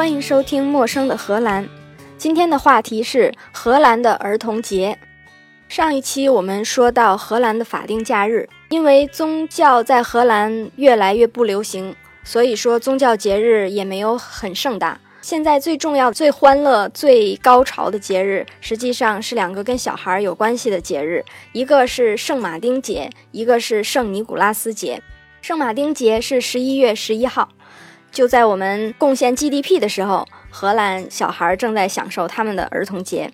欢迎收听《陌生的荷兰》。今天的话题是荷兰的儿童节。上一期我们说到荷兰的法定假日，因为宗教在荷兰越来越不流行，所以说宗教节日也没有很盛大。现在最重要、最欢乐、最高潮的节日，实际上是两个跟小孩有关系的节日，一个是圣马丁节，一个是圣尼古拉斯节。圣马丁节是十一月十一号，就在我们贡献 GDP 的时候，荷兰小孩正在享受他们的儿童节。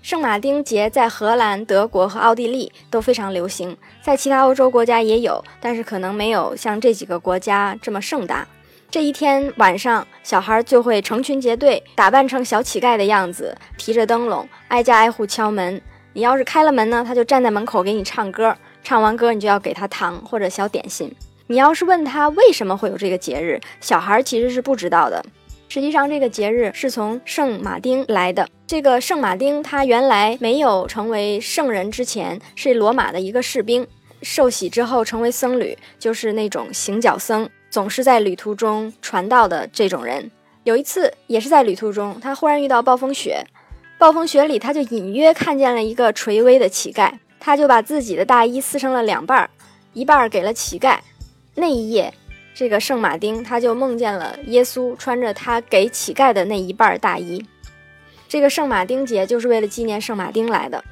圣马丁节在荷兰、德国和奥地利都非常流行，在其他欧洲国家也有，但是可能没有像这几个国家这么盛大。这一天晚上，小孩就会成群结队，打扮成小乞丐的样子，提着灯笼，挨家挨户敲门。你要是开了门呢，他就站在门口给你唱歌，唱完歌你就要给他糖或者小点心。你要是问他为什么会有这个节日，小孩其实是不知道的。实际上，这个节日是从圣马丁来的。这个圣马丁他原来没有成为圣人之前，是罗马的一个士兵，受洗之后成为僧侣，就是那种行脚僧。总是在旅途中传道的这种人，有一次也是在旅途中，他忽然遇到暴风雪，暴风雪里他就隐约看见了一个垂危的乞丐，他就把自己的大衣撕成了两半儿，一半儿给了乞丐。那一夜，这个圣马丁他就梦见了耶稣穿着他给乞丐的那一半大衣。这个圣马丁节就是为了纪念圣马丁来的。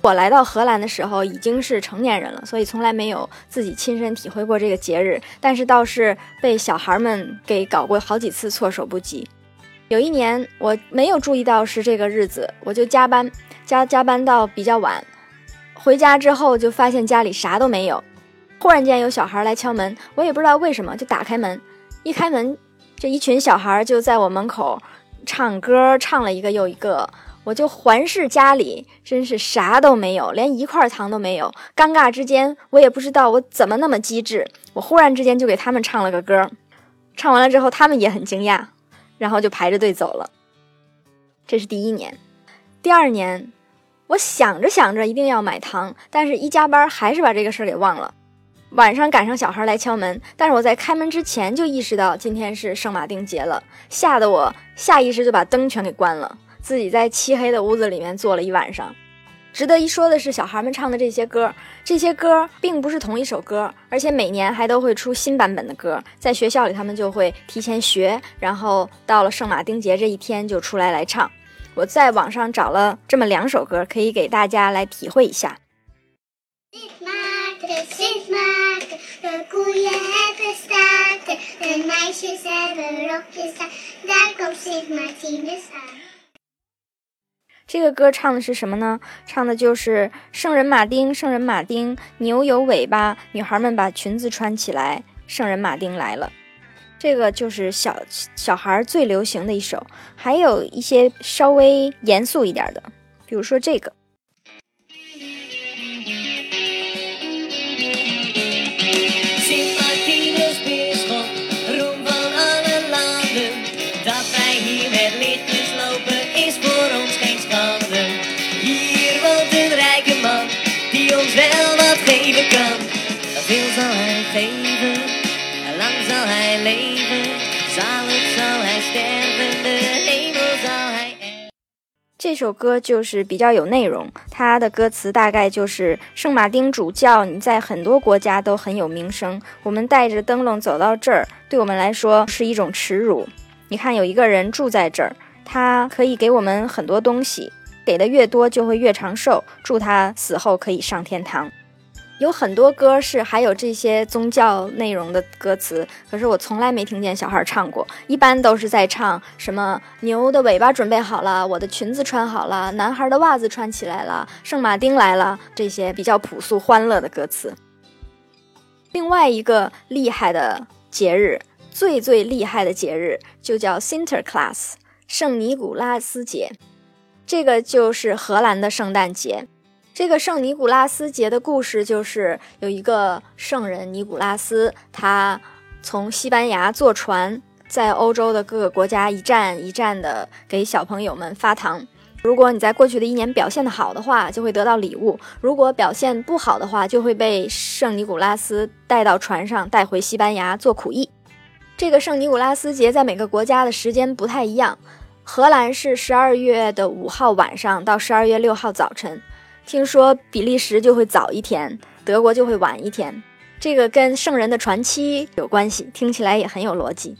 我来到荷兰的时候已经是成年人了，所以从来没有自己亲身体会过这个节日，但是倒是被小孩们给搞过好几次措手不及。有一年我没有注意到是这个日子，我就加班加加班到比较晚，回家之后就发现家里啥都没有。忽然间有小孩来敲门，我也不知道为什么就打开门，一开门这一群小孩就在我门口唱歌，唱了一个又一个。我就环视家里，真是啥都没有，连一块糖都没有。尴尬之间，我也不知道我怎么那么机智，我忽然之间就给他们唱了个歌。唱完了之后，他们也很惊讶，然后就排着队走了。这是第一年，第二年，我想着想着一定要买糖，但是一加班还是把这个事儿给忘了。晚上赶上小孩来敲门，但是我在开门之前就意识到今天是圣马丁节了，吓得我下意识就把灯全给关了。自己在漆黑的屋子里面坐了一晚上。值得一说的是，小孩们唱的这些歌，这些歌并不是同一首歌，而且每年还都会出新版本的歌。在学校里，他们就会提前学，然后到了圣马丁节这一天就出来来唱。我在网上找了这么两首歌，可以给大家来体会一下。The six mark the cool year ever started the night she said the rock is that that's what six mark team is like。这个歌唱的是什么呢？唱的就是圣人马丁，圣人马丁，牛有尾巴，女孩们把裙子穿起来，圣人马丁来了。这个就是小小孩最流行的一首，还有一些稍微严肃一点的，比如说这个。Sint Martinus Bisschop, roem van alle landen. Dat wij hier met lichtjes lopen is voor ons geen schande. Hier woont een rijke man die ons wel wat geven kan. Dat wil zal hij geven. 这首歌就是比较有内容，它的歌词大概就是圣马丁主教，你在很多国家都很有名声。我们带着灯笼走到这儿，对我们来说是一种耻辱。你看，有一个人住在这儿，他可以给我们很多东西，给的越多就会越长寿。祝他死后可以上天堂。有很多歌是还有这些宗教内容的歌词，可是我从来没听见小孩唱过。一般都是在唱什么牛的尾巴准备好了，我的裙子穿好了，男孩的袜子穿起来了，圣马丁来了，这些比较朴素欢乐的歌词。另外一个厉害的节日，最最厉害的节日就叫 Sinterklaas，圣尼古拉斯节，这个就是荷兰的圣诞节。这个圣尼古拉斯节的故事就是有一个圣人尼古拉斯，他从西班牙坐船，在欧洲的各个国家一站一站的给小朋友们发糖。如果你在过去的一年表现的好的话，就会得到礼物；如果表现不好的话，就会被圣尼古拉斯带到船上带回西班牙做苦役。这个圣尼古拉斯节在每个国家的时间不太一样，荷兰是十二月的五号晚上到十二月六号早晨，听说比利时就会早一天，德国就会晚一天。这个跟圣人的传期有关系，听起来也很有逻辑。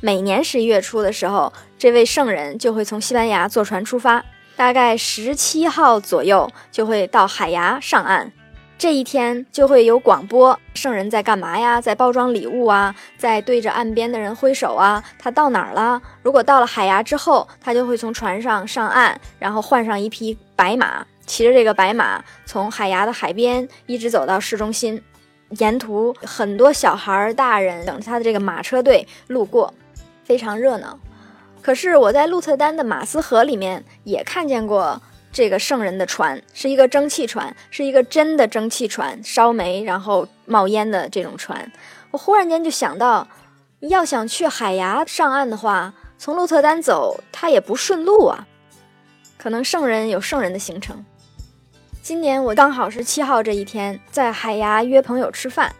每年十一月初的时候，这位圣人就会从西班牙坐船出发，大概十七号左右就会到海牙上岸。这一天就会有广播，圣人在干嘛呀？在包装礼物啊，在对着岸边的人挥手啊。他到哪儿了？如果到了海牙之后，他就会从船上上岸，然后换上一匹白马，骑着这个白马从海牙的海边一直走到市中心。沿途很多小孩、大人等他的这个马车队路过，非常热闹。可是我在鹿特丹的马斯河里面也看见过。这个圣人的船是一个蒸汽船，是一个真的蒸汽船，烧煤然后冒烟的这种船。我忽然间就想到，要想去海牙上岸的话，从鹿特丹走，它也不顺路啊。可能圣人有圣人的行程。今年我刚好是七号这一天，在海牙约朋友吃饭，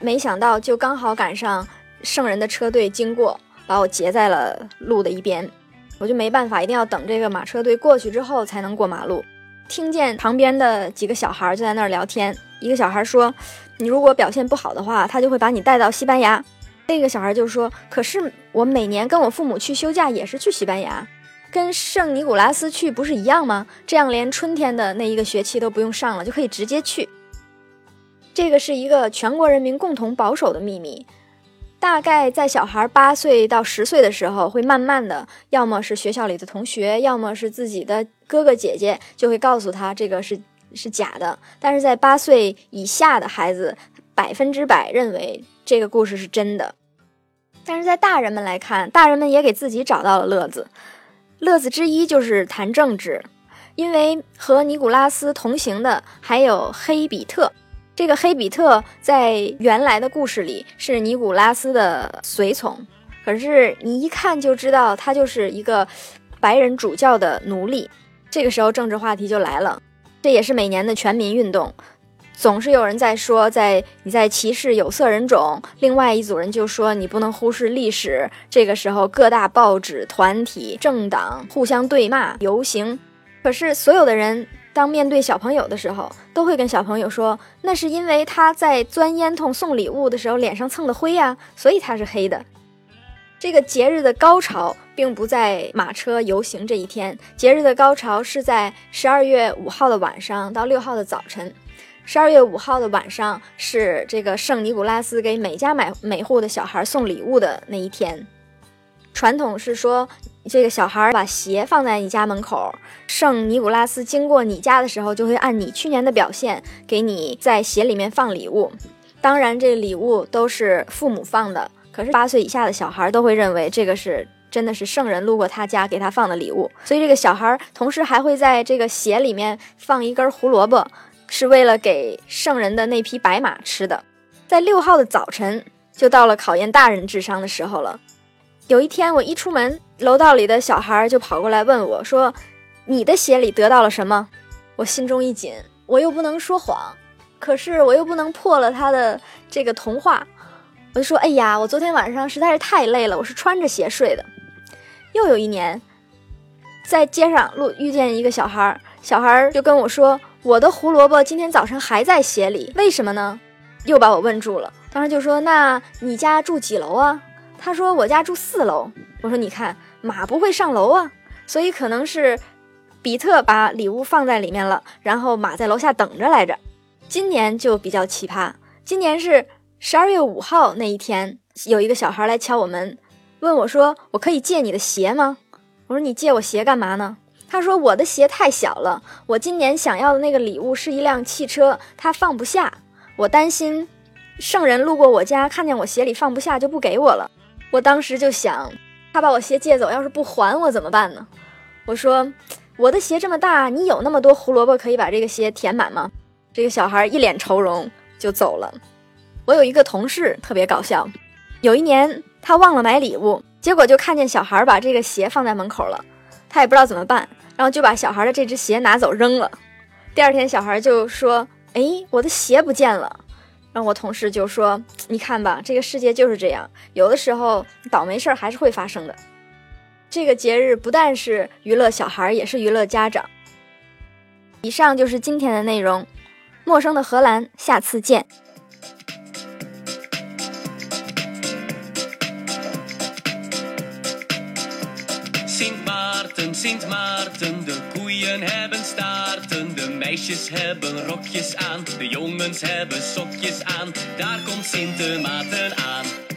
没想到就刚好赶上圣人的车队经过，把我截在了路的一边。我就没办法，一定要等这个马车队过去之后才能过马路。听见旁边的几个小孩就在那儿聊天，一个小孩说：“你如果表现不好的话，他就会把你带到西班牙。”另一个小孩就说：“可是我每年跟我父母去休假也是去西班牙，跟圣尼古拉斯去不是一样吗？这样连春天的那一个学期都不用上了，就可以直接去。”这个是一个全国人民共同保守的秘密。大概在小孩八岁到十岁的时候，会慢慢的，要么是学校里的同学，要么是自己的哥哥姐姐，就会告诉他这个是是假的。但是在八岁以下的孩子，百分之百认为这个故事是真的。但是在大人们来看，大人们也给自己找到了乐子，乐子之一就是谈政治，因为和尼古拉斯同行的还有黑比特。这个黑比特在原来的故事里是尼古拉斯的随从，可是你一看就知道他就是一个白人主教的奴隶。这个时候政治话题就来了，这也是每年的全民运动，总是有人在说，在你在歧视有色人种，另外一组人就说你不能忽视历史。这个时候各大报纸、团体、政党互相对骂、游行，可是所有的人。当面对小朋友的时候，都会跟小朋友说，那是因为他在钻烟囱送礼物的时候脸上蹭的灰呀，所以他是黑的。这个节日的高潮并不在马车游行这一天，节日的高潮是在十二月五号的晚上到六号的早晨。十二月五号的晚上是这个圣尼古拉斯给每家买每户的小孩送礼物的那一天。传统是说，这个小孩把鞋放在你家门口，圣尼古拉斯经过你家的时候，就会按你去年的表现，给你在鞋里面放礼物。当然，这礼物都是父母放的，可是八岁以下的小孩都会认为这个是真的是圣人路过他家给他放的礼物。所以，这个小孩同时还会在这个鞋里面放一根胡萝卜，是为了给圣人的那匹白马吃的。在六号的早晨，就到了考验大人智商的时候了。有一天，我一出门，楼道里的小孩就跑过来问我，说：“你的鞋里得到了什么？”我心中一紧，我又不能说谎，可是我又不能破了他的这个童话，我就说：“哎呀，我昨天晚上实在是太累了，我是穿着鞋睡的。”又有一年，在街上路遇见一个小孩，小孩就跟我说：“我的胡萝卜今天早晨还在鞋里，为什么呢？”又把我问住了。当时就说：“那你家住几楼啊？”他说：“我家住四楼。”我说：“你看，马不会上楼啊，所以可能是比特把礼物放在里面了，然后马在楼下等着来着。”今年就比较奇葩，今年是十二月五号那一天，有一个小孩来敲我门，问我说：“我可以借你的鞋吗？”我说：“你借我鞋干嘛呢？”他说：“我的鞋太小了，我今年想要的那个礼物是一辆汽车，它放不下，我担心圣人路过我家，看见我鞋里放不下就不给我了。”我当时就想，他把我鞋借走，要是不还我怎么办呢？我说，我的鞋这么大，你有那么多胡萝卜可以把这个鞋填满吗？这个小孩一脸愁容就走了。我有一个同事特别搞笑，有一年他忘了买礼物，结果就看见小孩把这个鞋放在门口了，他也不知道怎么办，然后就把小孩的这只鞋拿走扔了。第二天小孩就说：“哎，我的鞋不见了。”然后我同事就说：“你看吧，这个世界就是这样，有的时候倒霉事儿还是会发生的。”这个节日不但是娱乐小孩，也是娱乐家长。以上就是今天的内容，陌生的荷兰，下次见。Sint Maarten, de koeien hebben staarten, de meisjes hebben rokjes aan, de jongens hebben sokjes aan, daar komt Sint Maarten aan.